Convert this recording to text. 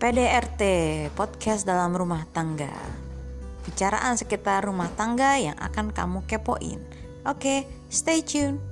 PDRT, podcast dalam rumah tangga. Bicaraan sekitar rumah tangga yang akan kamu kepoin. Oke, stay tune.